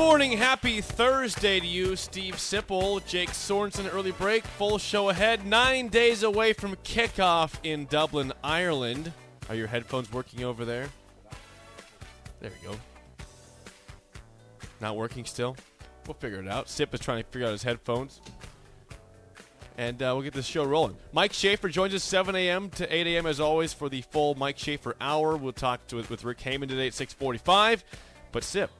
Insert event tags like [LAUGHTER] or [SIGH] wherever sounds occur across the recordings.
Morning, happy Thursday to you, Steve Sipple, Jake Sorensen. Early break, full show ahead. Nine days away from kickoff in Dublin, Ireland. Are your headphones working over there? There we go. Not working still? We'll figure it out. Sip is trying to figure out his headphones. And uh, we'll get this show rolling. Mike Schaefer joins us 7 a.m. to 8 a.m. as always for the full Mike Schaefer hour. We'll talk to with Rick Heyman today at 6:45. But Sip,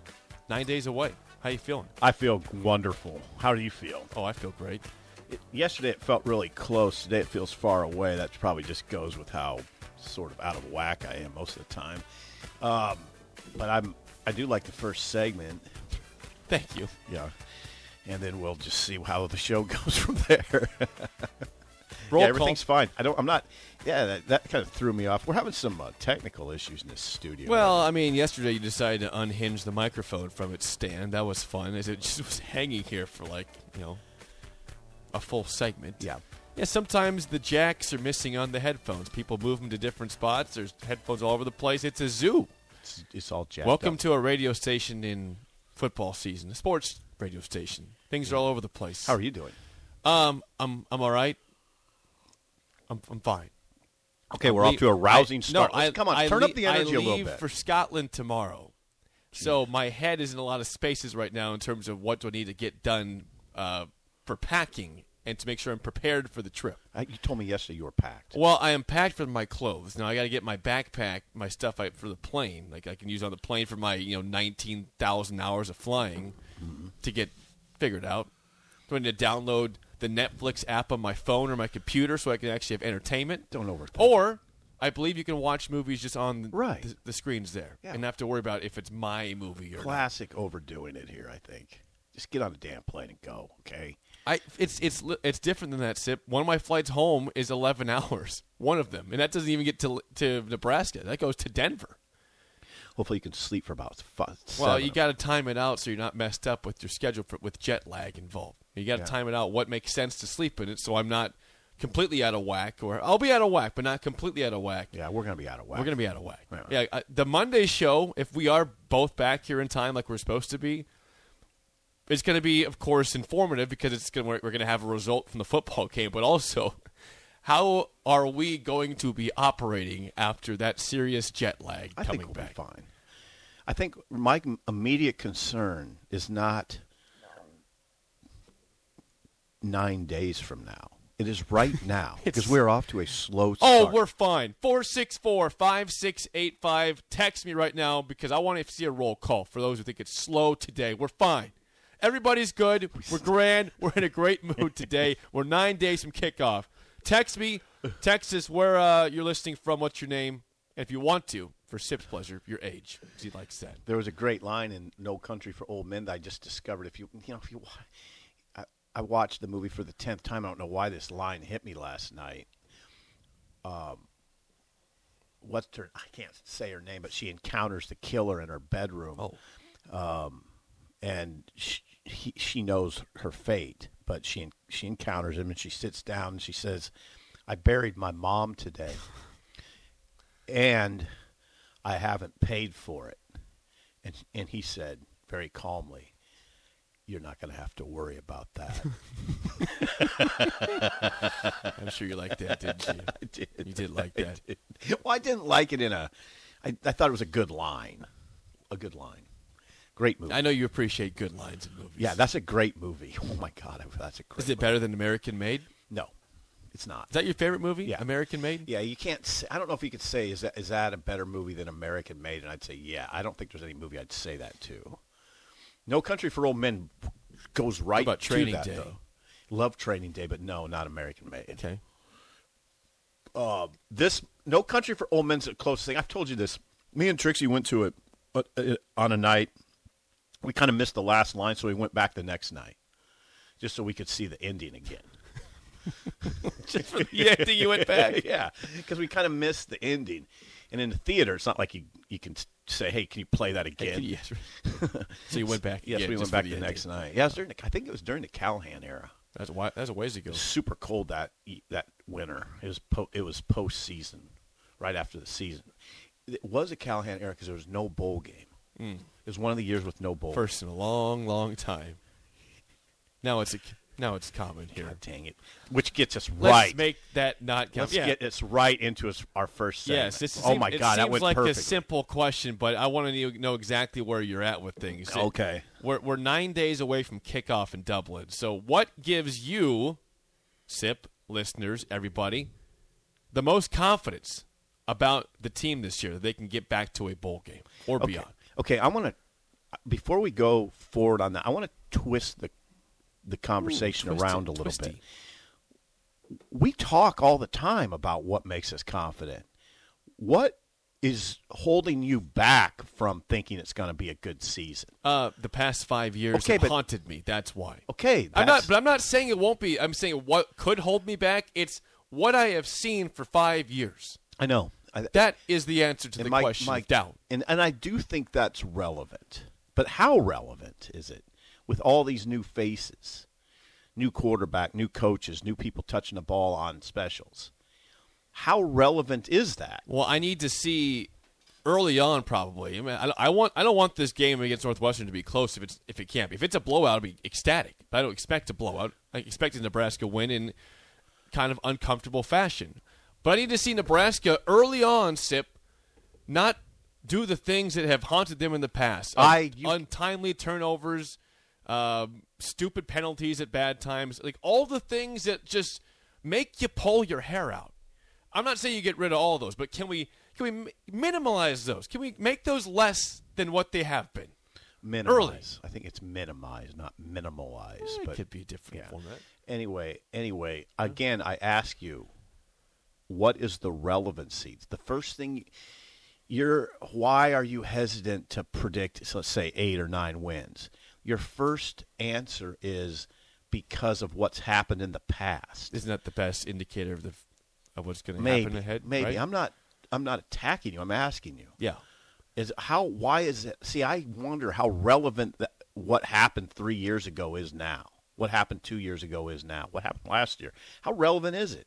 nine days away. How you feeling? I feel wonderful. How do you feel? Oh, I feel great. It, yesterday it felt really close. Today it feels far away. That probably just goes with how sort of out of whack I am most of the time. Um, but I'm I do like the first segment. Thank you. Yeah. And then we'll just see how the show [LAUGHS] goes from there. [LAUGHS] Roll yeah, call. everything's fine. I don't. I'm not. Yeah, that, that kind of threw me off. We're having some uh, technical issues in this studio. Well, I mean, yesterday you decided to unhinge the microphone from its stand. That was fun. As it [LAUGHS] just was hanging here for like you know a full segment. yeah. Yeah. Sometimes the jacks are missing on the headphones. People move them to different spots. There's headphones all over the place. It's a zoo. It's, it's all jacked Welcome up. to a radio station in football season, a sports radio station. Things are all over the place. How are you doing? Um, I'm I'm all right. I'm I'm fine. Okay, we're I off to a leave- rousing I- start. No, I, come on, I turn up the energy I a little leave bit. for Scotland tomorrow, so my head is in a lot of spaces right now in terms of what do I need to get done uh, for packing and to make sure I'm prepared for the trip. Uh, you told me yesterday you were packed. Well, I am packed for my clothes. Now I got to get my backpack, my stuff I, for the plane, like I can use on the plane for my you know nineteen thousand hours of flying Mm-hmm. to get figured out. Do I need to download the Netflix app on my phone or my computer so I can actually have entertainment? Don't overthink Or I believe you can watch movies just on Right. the, the screens there Yeah. and not have to worry about if it's my movie or not. Classic overdoing it here. I think. Just get on a damn plane and go. Okay. I it's it's it's different than that. Sip. One of my flights home is eleven [LAUGHS] hours. One of them, and that doesn't even get to to Nebraska. That goes to Denver. Hopefully you can sleep for about five. Well, you got to time it out so you're not messed up with your schedule for, with jet lag involved. You got to Yeah. time it out what makes sense to sleep in it, so I'm not completely out of whack, or I'll be out of whack, but not completely out of whack. Yeah, we're gonna be out of whack. We're going to be out of whack. Right. Yeah, I, the Monday show, if we are both back here in time like we're supposed to be, it's going to be, of course, informative because it's going we're, we're going to have a result from the football [LAUGHS] game, but also, how are we going to be operating after that serious jet lag I coming think we'll back? be fine. I think my immediate concern is not nine days from now. It is right [LAUGHS] now because we're off to a slow Oh, we're fine. 464 5685. Text me right now because I want to see a roll call for those who think it's slow today. We're fine. Everybody's good. We're grand. We're in a great mood today. [LAUGHS] We're nine days from kickoff. Text me. Texas, where uh, you're listening from, what's your name, if you want to, for Sip's pleasure, your age, as he likes that. There was a great line in No Country for Old Men that I just discovered. If you you know if you wa- uh, I watched the movie for the tenth time. I don't know why this line hit me last night. Um, what's her? I can't say her name, but she encounters the killer in her bedroom. Oh. and she, he, she knows her fate, but she she encounters him and she sits down and she says, "I buried my mom today, [LAUGHS] and I haven't paid for it." And and he said very calmly, "You're not going to have to worry about that." [LAUGHS] I'm sure you liked that, didn't you? [LAUGHS] I did. You did like I that. did. Well, I didn't like it in a. I, I thought it was a good line, a good line, great movie. I know you appreciate good lines in movies. Yeah, that's a great movie. [LAUGHS] Oh my god, that's a great. Is it better than American Made? No, it's not. Is that your favorite movie? Yeah. American Made? Yeah, you can't. Say, I don't know if you could say is that is that a better movie than American Made, and I'd say yeah. I don't think there's any movie I'd say that to. No Country for Old Men goes right about to Training that, Day? though. Love Training Day, but no, not American Made. Okay. Uh, this No Country for Old Men's the closest thing. I've told you this. Me and Trixie went to it uh, uh, on a night. We kind of missed the last line, so we went back the next night, just so we could see the ending again. [LAUGHS] Just for the ending, you went back. [LAUGHS] yeah, because we kind of missed the ending. And in the theater, it's not like you you can say, "Hey, can you play that again?" Yes. so you went back. [LAUGHS] Yes, again we went back the the, next night. Yeah, during the, I think it was during the Callahan era. That's a, whi- that's a ways ago. It was super cold that that winter. It was po- it was postseason, right after the season. It was a Callahan era because there was no bowl game. Hmm. It was one of the years with no bowl. First in a long, long time. Now it's a, now it's common here. God dang it! Which gets us right. Let's right. make that not count. Let's yeah. get us right into us, our first segment. Yes, this oh seems- my it God, that went like perfect. a simple question, but I want to know exactly where you're at with things. Okay. we're we're nine days away from kickoff in Dublin. So, what gives you, SIP listeners, everybody, the most confidence about the team this year that they can get back to a bowl game or okay. beyond? Okay, I want to before we go forward on that, I want to twist the the conversation Twisty, around a little twisty. bit. We talk all the time about what makes us confident. What is holding you back from thinking it's going to be a good season? Uh, the past five years Okay, but- haunted me. That's why. Okay, I'm not, but I'm not saying it won't be. I'm saying what could hold me back. It's what I have seen for five years. I know. I, That is the answer to the my- question my- of doubt. And and I do think that's relevant. But how relevant is it with all these new faces, new quarterback, new coaches, new people touching the ball on specials? How relevant is that? Well, I need to see early on, probably. I mean, I, I want I don't want this game against Northwestern to be close if it's if it can't be. If it's a blowout, I'll be ecstatic. But I don't expect a blowout. I expect a Nebraska win in kind of uncomfortable fashion. But I need to see Nebraska early on, Sip, not do the things that have haunted them in the past. Un- I- you- untimely turnovers, um, stupid penalties at bad times, like all the things that just make you pull your hair out. I'm not saying you get rid of all those, but can we can we minimize those? Can we make those less than what they have been? Minimize. I think it's minimize, not minimalize. Eh, it but could be a different yeah. format. Anyway, anyway, again, I ask you, what is the relevancy? The first thing you're why are you hesitant to predict so let's say 8 or 9 wins? Your first answer is because of what's happened in the past. Isn't that the best indicator of the of what's going to happen ahead? maybe right? I'm not I'm not attacking you. I'm asking you. yeah. Is how why is it See, I wonder how relevant that what happened 3 years ago is now. What happened 2 years ago is now. What happened last year? How relevant is it?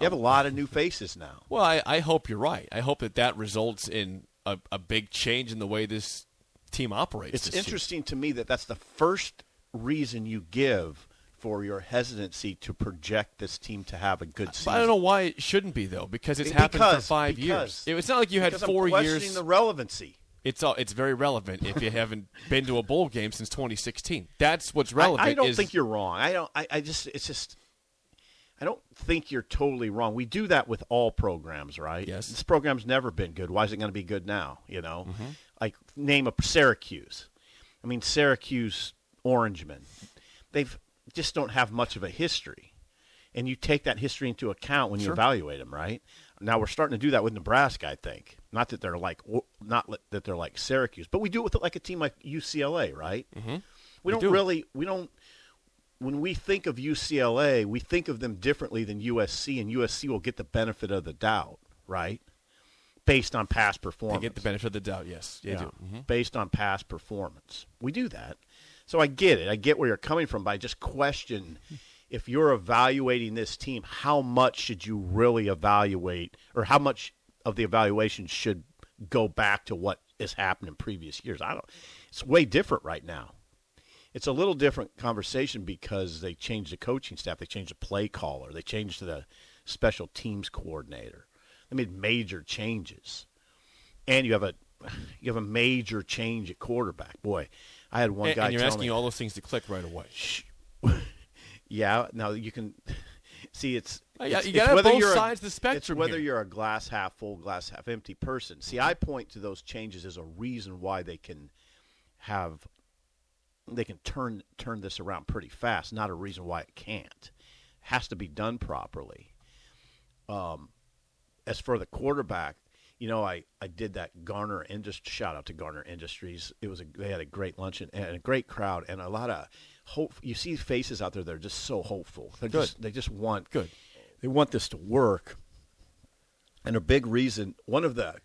You have a lot of new um, [LAUGHS] faces now. Well, I, I hope you're right. I hope that that results in a, a big change in the way this team operates. It's this year. interesting to me that that's the first reason you give for your hesitancy to project this team to have a good season. I don't know why it shouldn't be though, because it's Be- happened for five because- years. It- It's not like you had because four I'm questioning years. the relevancy. it's all, it's very relevant if you haven't [LAUGHS] been to a bowl game since 2016. That's what's I, relevant. I don't is- think you're wrong. I don't. I, I just. It's just. I don't think you're totally wrong. We do that with all programs, right? Yes. This program's never been good. Why is it going to be good now? You know, Mm-hmm. Like name a Syracuse. I mean, Syracuse Orangemen. They've just don't have much of a history, and you take that history into account when you Sure. evaluate them, right? Now we're starting to do that with Nebraska. I think not that they're like not that they're like Syracuse, but we do it with like a team like UCLA, right? Mm-hmm. We, We don't do. really we don't when we think of UCLA, we think of them differently than USC, and USC will get the benefit of the doubt, right? Based on past performance. They get the benefit of the doubt. Yes, they Yeah, do. Mhm. based on past performance. We do that. So I get it. I get where you're coming from, but I just question [LAUGHS] if you're evaluating this team, how much should you really evaluate, or how much of the evaluation should go back to what has happened in previous years? I don't. It's way different right now. It's a little different conversation because they changed the coaching staff, they changed the play caller, they changed the special teams coordinator. They made major changes and you have a you have a major change at quarterback. Boy, I had one And, guy and you're asking me, all those things to click right away. [LAUGHS] yeah. Now you can [LAUGHS] see it's. Uh, it's- you it's gotta have whether both you're sides of the spectrum It's whether here. you're a glass half full, glass half empty person. See, I point to those changes as a reason why they can have they can turn turn this around pretty fast. Not a reason why it can't. It has to be done properly. Um, as for the quarterback, you know, I, I did that Garner Industries shout out to Garner Industries. It was a they had a great luncheon and a great crowd and a lot of hope. You see faces out there that are just so hopeful. They're Good. just they just want Good. They want this to work. And a big reason one of the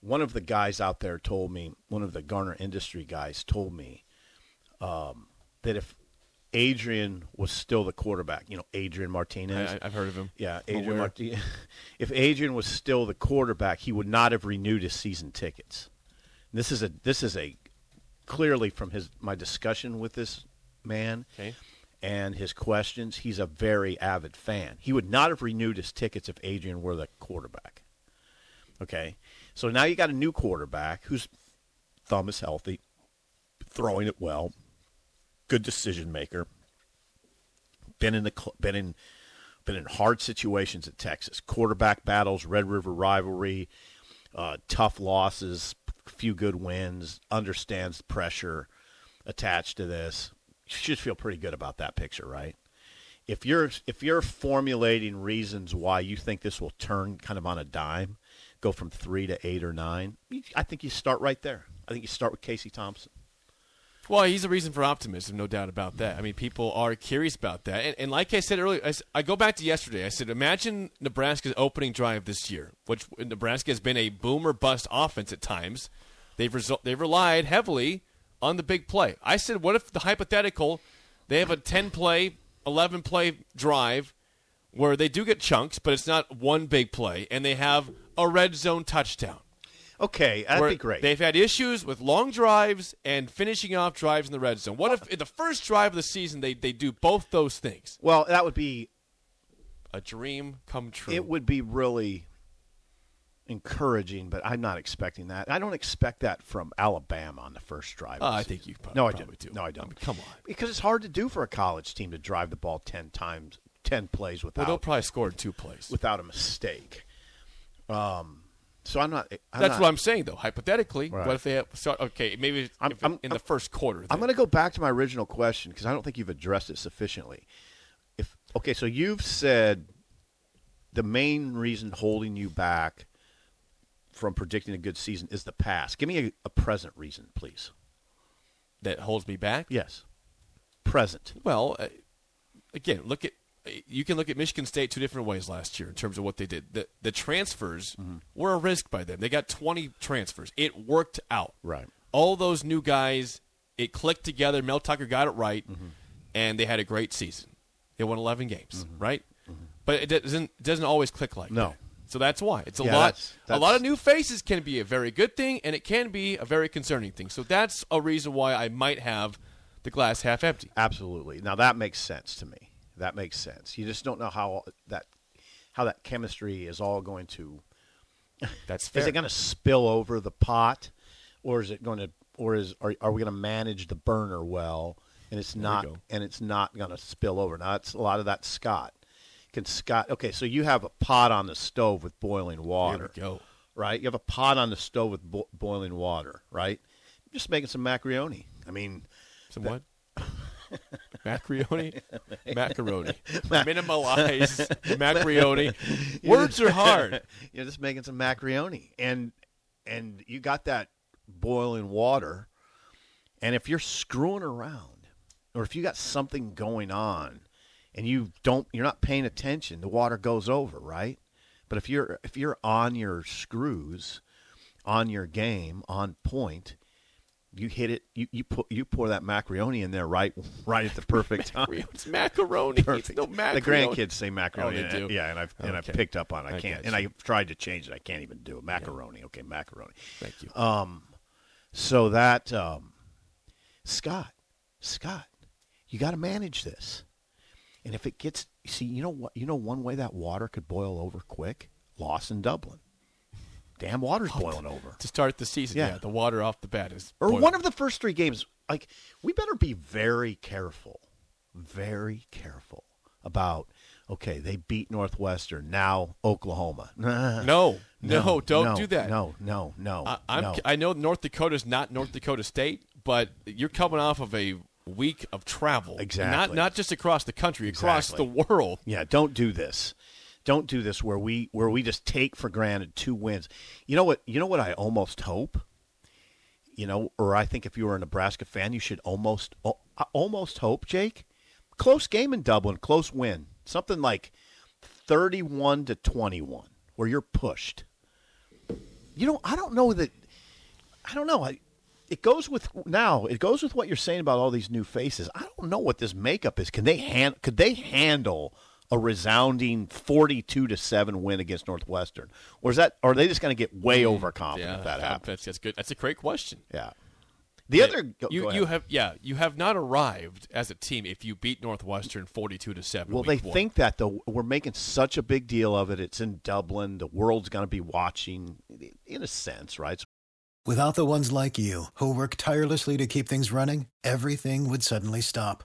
one of the guys out there told me one of the Garner Industry guys told me um, that if Adrian was still the quarterback, you know Adrian Martinez. I, I've heard of him. Yeah, Adrian. Martinez. [LAUGHS] If Adrian was still the quarterback, he would not have renewed his season tickets. This is a this is a clearly from his my discussion with this man Okay. and his questions. He's a very avid fan. He would not have renewed his tickets if Adrian were the quarterback. Okay, so now you got a new quarterback whose thumb is healthy, throwing it well, good decision maker. Been in the been in been in hard situations at Texas, quarterback battles, Red River rivalry, uh, tough losses, few good wins, understands the pressure attached to this. You should feel pretty good about that picture, right? If you're if you're formulating reasons why you think this will turn kind of on a dime, go from three to eight or nine, I think you start right there. I think you start with Casey Thompson. Well, he's a reason for optimism, no doubt about that. I mean, people are curious about that. And, and like I said earlier, I go back to yesterday. I said, imagine Nebraska's opening drive this year, which Nebraska has been a boom or bust offense at times. They've, result, they've relied heavily on the big play. I said, what if the hypothetical, they have a 10 play, 11 play drive where they do get chunks, but it's not one big play, and they have a red zone touchdown. Okay, that'd be great. They've had issues with long drives and finishing off drives in the red zone. What if in the first drive of the season they, they do both those things? well, that would be A dream come true. it would be really encouraging, but I'm not expecting that. I don't expect that from Alabama on the first drive. Uh, I think you probably, no, I probably don't. No, I I don't. mean, come on. because it's hard to do for a college team to drive the ball ten times, ten plays Well, without they'll probably score in two plays. without a mistake. Um, so I'm not. I'm That's not- what I'm saying, though. Hypothetically, Right. what if they have, start? Okay, maybe I'm- if- I'm- in the first quarter. I'm going to go back to my original question because I don't think you've addressed it sufficiently. If okay, so you've said the main reason holding you back from predicting a good season is the past. Give me a, a present reason, please. that holds me back. Yes, present. Well, uh, again, look at you can look at Michigan State two different ways last year in terms of what they did. The the transfers Mm-hmm. were a risk by them. They got 20 transfers. It worked out. Right. All those new guys, it clicked together. Mel Tucker got it right, Mm-hmm. and they had a great season. They won 11 games, right? But it doesn't it doesn't always click like Mm-hmm. No. that. So that's why it's a Yeah, lot. that's- A lot of new faces can be a very good thing, and it can be a very concerning thing. So that's a reason why I might have the glass half empty. Absolutely. Now that makes sense to me. That makes sense. You just don't know how that how that chemistry is all going to That's fair. Is it going to spill over the pot, or is it going to, or is are, are we going to manage the burner well, and it's we not, and it's not going to spill over? Now, it's a lot of that Scott. Can Scott? Okay, so you have a pot on the stove with boiling water, Here we go. right? You have a pot on the stove with bo- boiling water, right? just making some macaroni. I mean, Some what? Macaroni? [LAUGHS] macaroni. Minimalize [LAUGHS] macaroni. Words are hard. [LAUGHS] You're just making some macaroni, and and you got that boiling water, and if you're screwing around, or if you got something going on and you don't you're not paying attention, the water goes over, right? But if you're if you're on your screws, on your game, on point, you hit it. You you put you pour that macaroni in there right right at the perfect [LAUGHS] time. It's macaroni. Perfect. It's no macaroni. The grandkids say macaroni. Oh, they do? Yeah, and I've and I've picked up on. it. I I can't, and. I've tried to change it. I can't even do it. Macaroni. Okay, macaroni. Thank you. Um, so that um, Scott, Scott, you got to manage this. And if it gets, see, you know what? You know one way that water could boil over quick. Loss in Dublin. Damn, water's boiling over. to start the season, Yeah. yeah, the water off the bat is Or boiling. one of the first three games. Like we better be very careful, very careful about. Okay, they beat Northwestern. Now Oklahoma. [LAUGHS] No, no, don't no, do that. No, no, no. I, I'm, no. I know North Dakota's not North Dakota State, but you're coming off of a week of travel. Exactly. Not not just across the country, across Exactly. the world. Yeah, don't do this. Don't do this where we where we just take for granted two wins. You know what? You know what I almost hope. You know, or I think if you were a Nebraska fan, you should almost uh, almost hope, Jake, close game in Dublin, close win, something like thirty-one to twenty-one, where you're pushed. You know, I don't know that. I don't know. I, it goes with now. It goes with what you're saying about all these new faces. I don't know what this makeup is. Can they hand? Could they handle a resounding 42 to seven win against Northwestern, or is that? Or are they just going to get way hmm. overconfident if that happens? that's, that's good. That's a great question. Yeah. The other, go, you go you have yeah you have not arrived as a team if you beat Northwestern forty two to seven. Well, they one. think that though. We're making such a big deal of it. It's in Dublin. The world's going to be watching, in a sense, right? Without the ones like you, who work tirelessly to keep things running, everything would suddenly stop.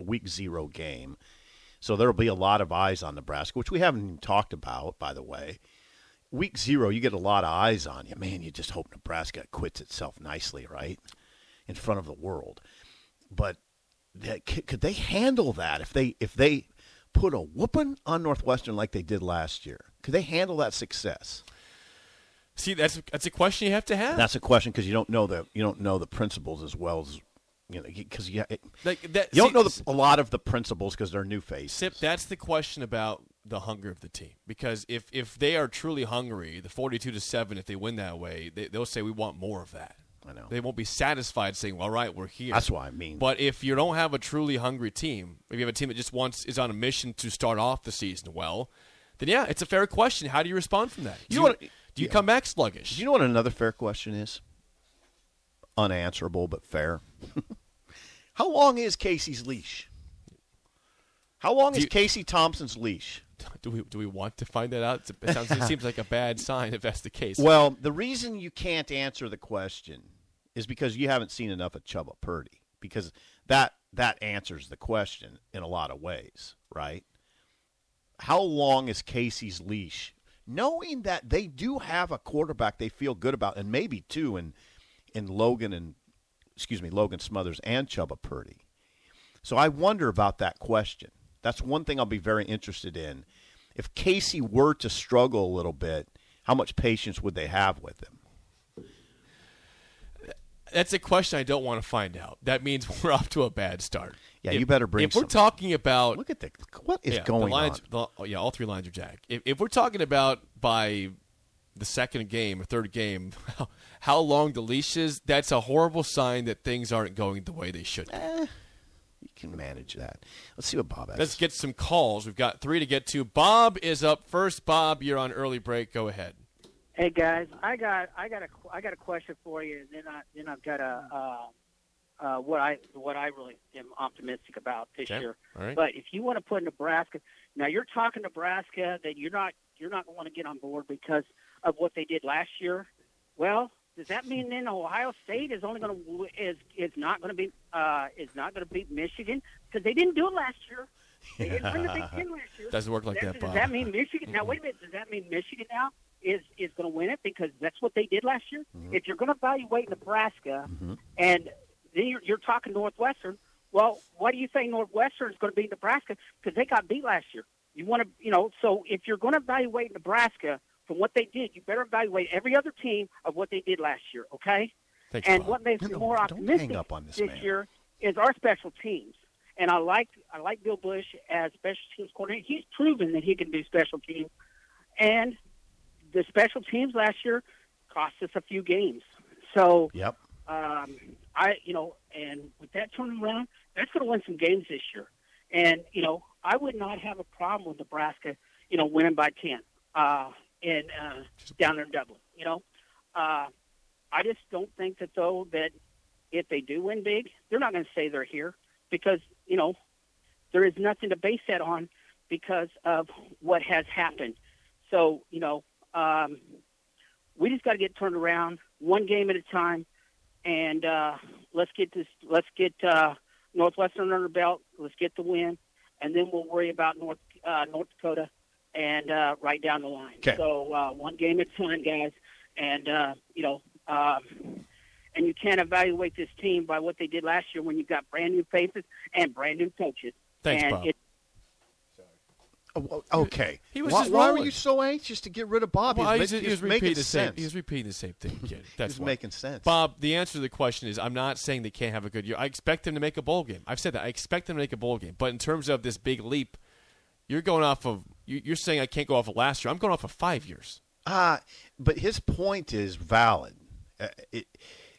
Week zero game. So there'll be a lot of eyes on Nebraska, which we haven't even talked about, by the way. Week zero, you get a lot of eyes on you. Man, you just hope Nebraska quits itself nicely, right? In front of the world. But that, could they handle that if they if they put a whooping on Northwestern like they did last year? Could they handle that success? see that's that's a question you have to have. That's a question because you don't know the you don't know the principles as well as you know because you, it, like that. you don't know the, a lot of the principles because they're new faces. Sip, that's the question about the hunger of the team. Because if if they are truly hungry, the forty-two to seven, if they win that way, they, they'll say we want more of that. I know. They won't be satisfied saying, Well, "All right, we're here." That's what I mean. But if you don't have a truly hungry team, if you have a team that just wants is on a mission to start off the season well, then yeah, it's a fair question. How do you respond from that? Do You know what- do you yeah. come back sluggish? Do you know what another fair question is? Unanswerable, but fair. [LAUGHS] How long is Casey's leash? How long Do is you- Casey Thompson's leash? do we do we want to find that out? It, sounds, it seems like a bad sign if that's the case. Well, the reason you can't answer the question is because you haven't seen enough of Chuba Purdy. Because that that answers the question in a lot of ways, right? How long is Casey's leash? Knowing that they do have a quarterback they feel good about, and maybe two in in Logan and excuse me, Logan Smothers and Chuba Purdy. So I wonder about that question. That's one thing I'll be very interested in. If Casey were to struggle a little bit, how much patience would they have with him? that's a question I don't want to find out. That means [LAUGHS] we're off to a bad start. Yeah, If- you better bring If we're talking about Look at the what is yeah, going lines, on. the- yeah, all three lines are jacked. If, if we're talking about by the second game or third game, [LAUGHS] how long the leash is, that's a horrible sign that things aren't going the way they should. be. You can manage that. Let's see what Bob has. Let's get some calls. We've got three to get to. Bob is up first. Bob, you're on early break. Go ahead. Hey guys, I got I got a I got a question for you, and then I then I've got a uh, uh, what I what I really am optimistic about this Okay. year. All right. But if you want to put Nebraska, now you're talking Nebraska that you're not you're not going to want to get on board because of what they did last year. Well, does that mean then Ohio State is only going to is is not going to be uh, is not going to beat Michigan because they didn't do it last year. They didn't win the Big Ten last year. Doesn't work like Does- that, Does Bob. that mean Michigan? Now wait a minute. Does that mean Michigan now is is going to win it because that's what they did last year? Mm-hmm. If you're going to evaluate Nebraska, and then you're, you're talking Northwestern, well, why do you think Northwestern is going to beat Nebraska? Because they got beat last year. You want to, you know, so if you're going to evaluate Nebraska from what they did, you better evaluate every other team of what they did last year. Okay. Thanks, and Bob. what makes me more optimistic up on this this year is our special teams. And I like I like Bill Busch as special teams coordinator. He's proven that he can do special teams. And the special teams last year cost us a few games. So Yep. um, I, you know, and with that turning around, that's going to win some games this year. And you know, I would not have a problem with Nebraska, you know, winning by ten uh, in uh, down there in Dublin. You know, uh, I just don't think that though that if they do win big, they're not going to say they're here because you know there is nothing to base that on because of what has happened. So you know, um, we just got to get turned around one game at a time, and uh, let's get this. Let's get uh, Northwestern under belt. Let's get the win, and then we'll worry about North uh, North Dakota and uh, right down the line. Okay. So uh, one game at a time, guys, and uh, you know. Um, and you can't evaluate this team by what they did last year when you've got brand new faces and brand new coaches. Thanks, and Bob. It, Oh, okay. He was why, why were you so anxious to get rid of Bob? Well, he he was, was, ma- he was making repeating the same. sense. He was repeating the same thing again. [LAUGHS] That's was why. making sense. Bob, the answer to the question is I'm not saying they can't have a good year. I expect them to make a bowl game. I've said that. I expect them to make a bowl game. But in terms of this big leap, you're going off of you- you're saying I can't go off of last year. I'm going off of five years. Ah, but his point is valid. Uh, it,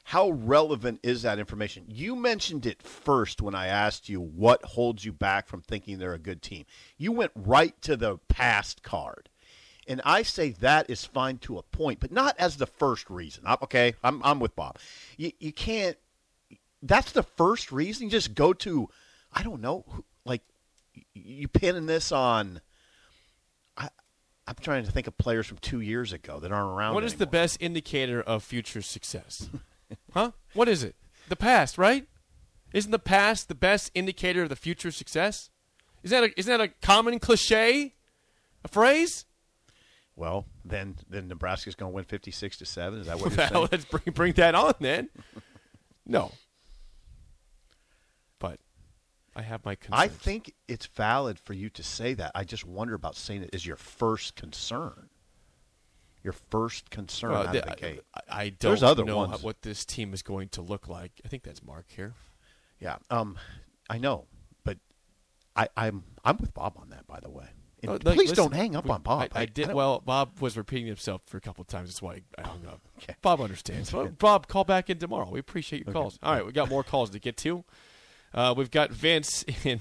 how relevant is that information? You mentioned it first when I asked you what holds you back from thinking they're a good team. You went right to the past card. And I say that is fine to a point, but not as the first reason. I'm- Okay, I'm, I'm with Bob. You, you can't, that's the first reason. You just go to, I don't know, like, you pinning this on. I'm trying to think of players from two years ago that aren't around. What is the best indicator of future success? [LAUGHS] huh? What is it? The past, right? Isn't the past the best indicator of the future success? Is that a, isn't that a common cliche? A phrase? Well, then then Nebraska's going to win 56 to 7. Is that what you're [LAUGHS] Well, saying? let's bring bring that on then. No. I have my. I think it's valid for you to say that. I just wonder about saying it as your first concern. Your first concern Well, out the- of the gate. I, I don't There's other know ones. what this team is going to look like. I think that's Mark here. Yeah, um, I know, but I, I'm I'm with Bob on that. By the way, like, please listen, don't hang up we- on Bob. I, I did don't- well. Bob was repeating himself for a couple of times. That's why I hung up. [LAUGHS] Okay. Bob understands. Bob, call back in tomorrow. We appreciate your calls. All right, we got more calls to get to. Uh, we've got Vince in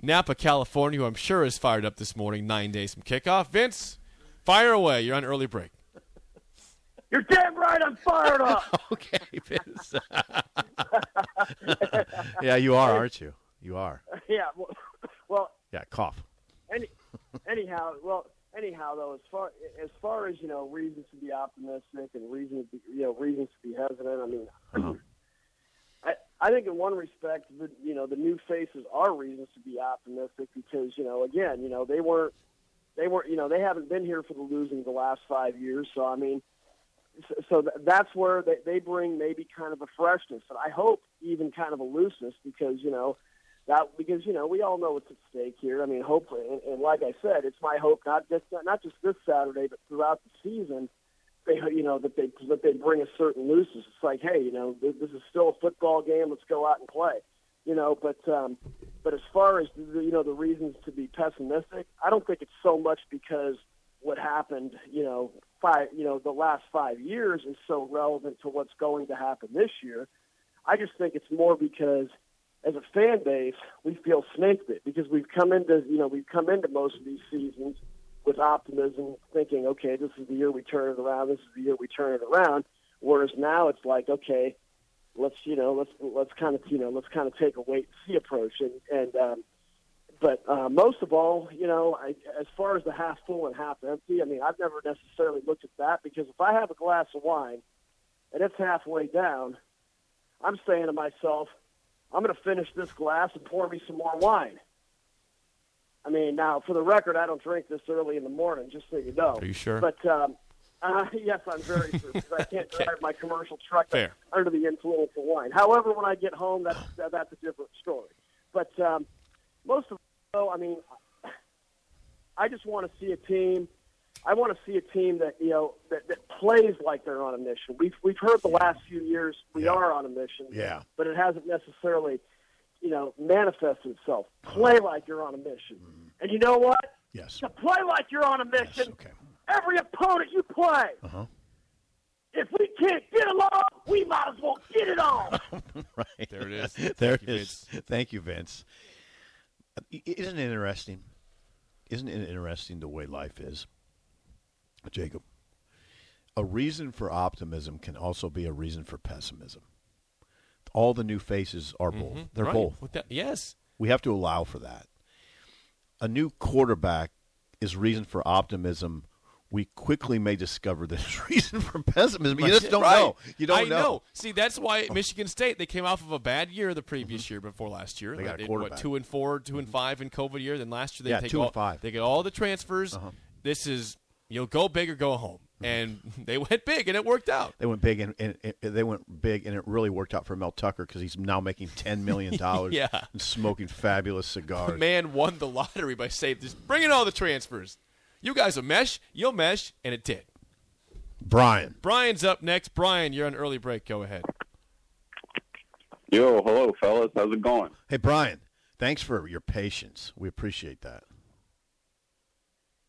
Napa, California, who I'm sure is fired up this morning. Nine days from kickoff. Vince, fire away. You're on early break. You're damn right. I'm fired up. [LAUGHS] okay, Vince. [LAUGHS] yeah, you are, aren't you? You are. yeah. Well, well Yeah, cough. any, anyhow, well, anyhow, though, as far as far as you know, reasons to be optimistic and reasons, to be, you know, reasons to be hesitant. I mean, I think in one respect, the you know, the new faces are reasons to be optimistic because you know, again, you know, they weren't, they weren't, you know, they haven't been here for the losing the last five years. So I mean, so, so that's where they, they bring maybe kind of a freshness, and I hope even kind of a looseness because you know that because you know we all know what's at stake here. I mean, hopefully, and, and like I said, it's my hope not just not just this Saturday, but throughout the season. They, you know, that they that they bring a certain looseness. It's like, hey, you know, this, is still a football game. Let's go out and play. You know, but um, but as far as the, you know the reasons to be pessimistic, I don't think it's so much because what happened, you know, five, you know, the last five years is so relevant to what's going to happen this year. I just think it's more because as a fan base, we feel snake bit because we've come into you know we've come into most of these seasons with optimism, thinking, okay, this is the year we turn it around. This is the year we turn it around. Whereas now it's like, okay, let's you know let's let's kind of you know let's kind of take a wait and see approach and and um, but uh, most of all, you know, I, as far as the half full and half empty, I mean, I've never necessarily looked at that because if I have a glass of wine and it's halfway down, I'm saying to myself, I'm going to finish this glass and pour me some more wine. I mean, now for the record, I don't drink this early in the morning, just so you know. Are you sure? But um, uh, [LAUGHS] yes, I'm very sure because I can't [LAUGHS] Okay. drive my commercial truck Fair. under the influence of wine. However, when I get home, that's that, that's a different story. But um, most of all, I mean, I just want to see a team. I want to see a team that you know that, that plays like they're on a mission. We've we've heard the last few years we Yeah. are on a mission, Yeah. but it hasn't necessarily, you know, manifested itself. Play like you're on a mission, and you know what? Yes. To play like you're on a mission, Yes, okay. every opponent you play, Uh-huh. if we can't get along, we might as well get it on. [LAUGHS] right. There it is. [LAUGHS] there Thank it you, is. Thank you, Vince. Isn't it interesting? Isn't it interesting the way life is, Jacob? A reason for optimism can also be a reason for pessimism. All the new faces are both. They're Right. both. That- yes. We have to allow for that. A new quarterback is reason for optimism. We quickly may discover this [LAUGHS] reason for pessimism. You just don't Right. know. You don't I know. See, that's why [LAUGHS] Michigan State they came off of a bad year the previous year before last year. Mm-hmm. They got What, two and four, two and five in COVID year. Then last year they Yeah, take two and all, five. Uh-huh. They get all the transfers. This is you'll go big or go home, Mm-hmm. And [LAUGHS] they went big and it worked out. They went big, and, and, and they went big, and it really worked out for Mel Tucker because he's now making ten million [LAUGHS] dollars. Yeah. and smoking fabulous The cigars. man won the lottery by saying, "Just bring in all the transfers. You guys will mesh. You'll mesh," and it did. Brian, Brian's up next. Brian, you're on early break. Go ahead. Yo, hello, fellas. How's it going? hey Brian, thanks for your patience. We appreciate that.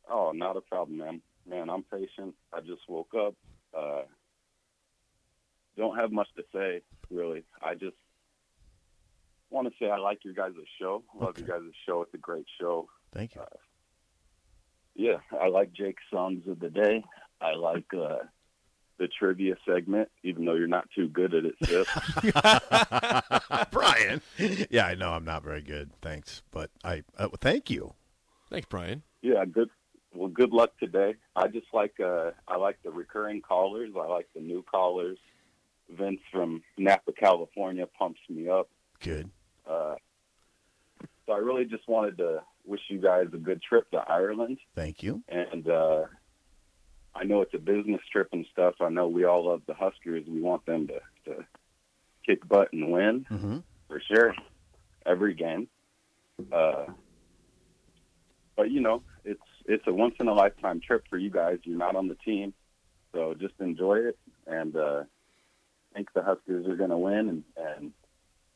Oh, not a problem, man. Man, I'm patient. I just woke up. Uh, don't have much to say, really. I just want to say I like your guys' show. Love Okay. your guys' show. It's a great show. Thank you. Yeah, I like Jake's songs of the day. I like uh, the trivia segment, even though you're not too good at it, Sip. [LAUGHS] Brian, yeah, I know I'm not very good. Thanks, but I uh, thank you. Thanks, Brian. Yeah, good. Well, good luck today. I just like uh, I like the recurring callers. I like the new callers. Vince from Napa, California, pumps me up. Good. Uh, so I really just wanted to wish you guys a good trip to Ireland. Thank you. And uh, I know it's a business trip and stuff. I know we all love the Huskers. We want them to, to kick butt and win hmm for sure every game. Uh, but you know, it's it's a once in a lifetime trip for you guys. You're not on the team, so just enjoy it. And uh, think the Huskers are going to win, and, and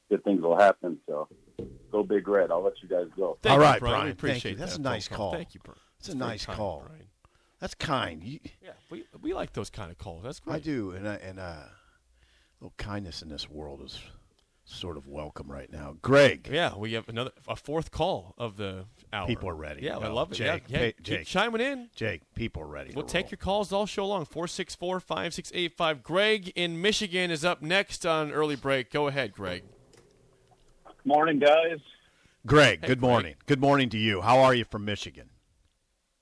good things will happen. So go Big Red. I'll let you guys go. Thank All you, Brian. Brian. We Thank appreciate you. That's that a nice call. Thank you, Brian. It's a That's very nice kind, call. Brian. That's kind. You, Yeah, we we like those kind of calls. That's great. I do, and I, and uh, a little kindness in this world is sort of welcome right now. Greg, Yeah, we have another a fourth call of the hour. People are ready. Yeah, I love it. Jake, yeah, yeah, hey, Jake. chiming in. Jake, people are ready. We'll to take roll. your calls all show long. 464 5685. Greg in Michigan is up next on early break. Go ahead, Greg. Morning, guys. Greg. Hey, good Greg. morning. Good morning to you. How are you from Michigan?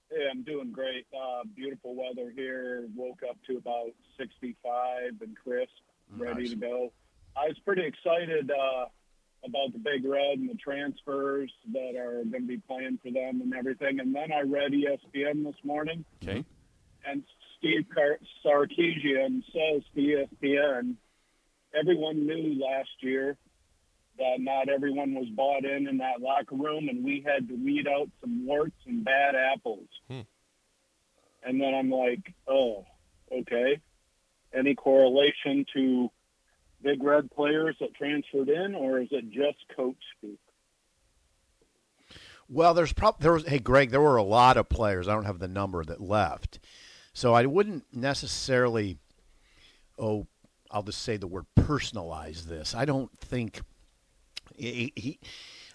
Hey, I'm doing great. Uh, beautiful weather here. Woke up to about 65 and crisp, ready Nice. to go. I was pretty excited uh, about the Big Red and the transfers that are going to be playing for them and everything. And then I read ESPN this morning, Okay. and Steve Car- Sarkisian says to ESPN, everyone knew last year that not everyone was bought in in that locker room, and we had to weed out some warts and bad apples. Hmm. And then I'm like, oh, okay. Any correlation to big red players that transferred in, or is it just coach speak? Well, there's prob- there was hey Greg, there were a lot of players. I don't have the number that left, so I wouldn't necessarily. Oh, I'll just say the word personalize this. I don't think He, he,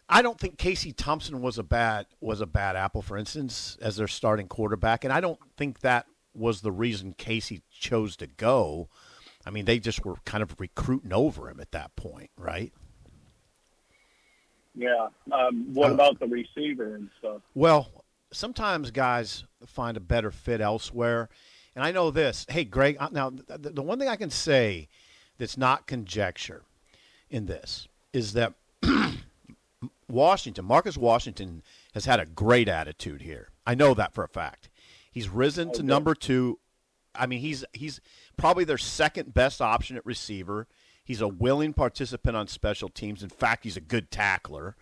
I don't think Casey Thompson was a bad was a bad apple, for instance, as their starting quarterback, and I don't think that was the reason Casey chose to go. I mean, they just were kind of recruiting over him at that point, right? Yeah. Um, what Uh, about the receiver and stuff? Well, sometimes guys find a better fit elsewhere. And I know this. Hey, Greg, uh, now the, the one thing I can say that's not conjecture in this is that [CLEARS THROAT] Washington, Marcus Washington, has had a great attitude here. I know that for a fact. He's risen to number two. I mean, he's he's probably their second best option at receiver. He's a willing participant on special teams. In fact, he's a good tackler.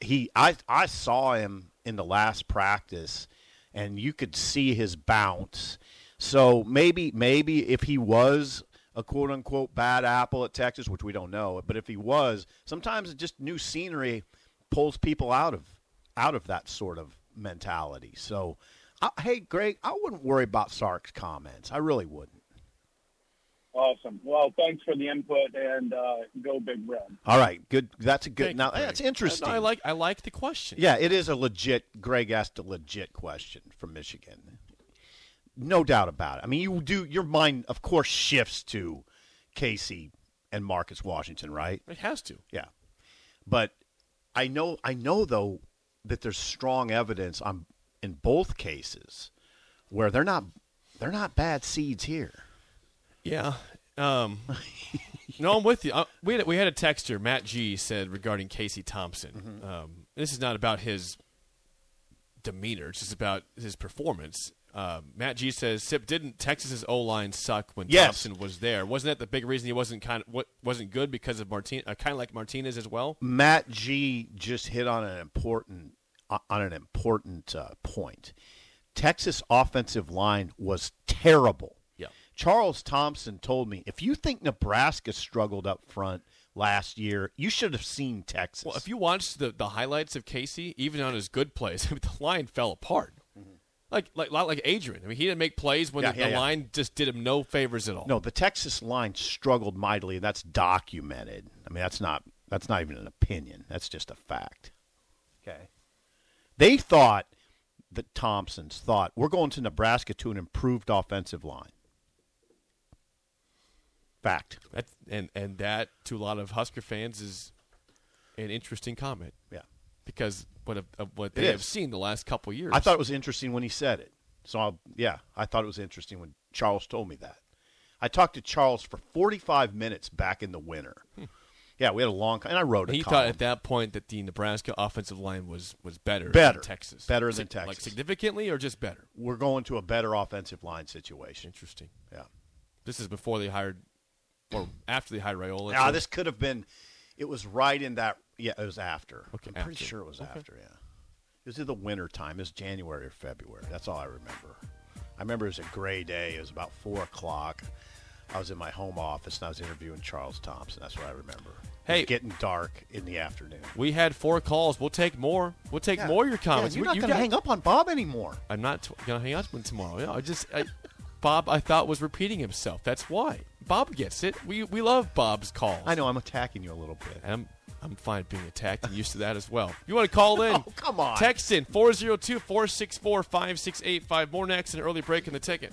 He I I saw him in the last practice and you could see his bounce. So maybe maybe if he was a quote unquote bad apple at Texas, which we don't know, but if he was, sometimes just new scenery pulls people out of out of that sort of mentality. So, I, hey, Greg, I wouldn't worry about Sark's comments. I really wouldn't. Awesome. Well, thanks for the input and uh, go Big Red. All right, good. That's a good. Thank now you, Greg. that's interesting. I like I like the question. Yeah, it is a legit. Greg asked a legit question from Michigan. No doubt about it. I mean, you do your mind, of course, shifts to Casey and Marcus Washington, right? It has to. Yeah, but I know, I know though that there's strong evidence on in both cases where they're not they're not bad seeds here. Yeah. Um, [LAUGHS] no, I'm with you. Uh, we had, we had a texture. Matt G said regarding Casey Thompson. Um, this is not about his demeanor. It's just about his performance. Um, Matt G says, "Sip didn't Texas's O line suck when Yes. Thompson was there? Wasn't that the big reason he wasn't kind of what wasn't good because of Martin, uh, kind of like Martinez as well? Matt G just hit on an important on an important uh, point. Texas offensive line was terrible. Yeah. Charles Thompson told me if you think Nebraska struggled up front last year, you should have seen Texas. Well, if you watched the, the highlights of Casey, even on his good plays, [LAUGHS] the line fell apart. Like like like Adrian. I mean, he didn't make plays when Yeah, the, yeah, the yeah. line just did him no favors at all. no, the Texas line struggled mightily. That's documented. I mean, that's not that's not even an opinion. That's just a fact. Okay. They thought that Thompsons thought we're going to Nebraska to an improved offensive line. Fact. That, and and that to a lot of Husker fans is an interesting comment. Yeah. Because what of, of what they have seen the last couple years. I thought it was interesting when he said it. So I'll, yeah, I thought it was interesting when Charles told me that. I talked to Charles for 45 minutes back in the winter. Hmm. Yeah, we had a long and I wrote a he column. thought at that point that the Nebraska offensive line was was better, Better. than Texas, Better than Sig- Texas. like significantly or just better. We're going to a better offensive line situation. Interesting. Yeah. This is before they hired, or after they hired Raiola. Now too? this could have been. It was right in that. Yeah, it was after. Okay, I'm pretty sure it was Okay. after. Yeah, it was in the winter time. It was January or February. That's all I remember. I remember it was a gray day. It was about four o'clock. I was in my home office and I was interviewing Charles Thompson. That's what I remember. Hey. getting dark in the afternoon. we had four calls. We'll take more. We'll take Yeah. more of your comments. Yeah, you're not you going to hang up on Bob anymore. I'm not t- gonna hang up on tomorrow. Yeah, I just I, Bob I thought was repeating himself. That's why Bob gets it. We we love Bob's calls. I know I'm attacking you a little bit. I'm I'm fine being attacked and used to that as well. You want to call in? [LAUGHS] Oh, come on. Text in 402-464-5685. More next. An early break in the ticket.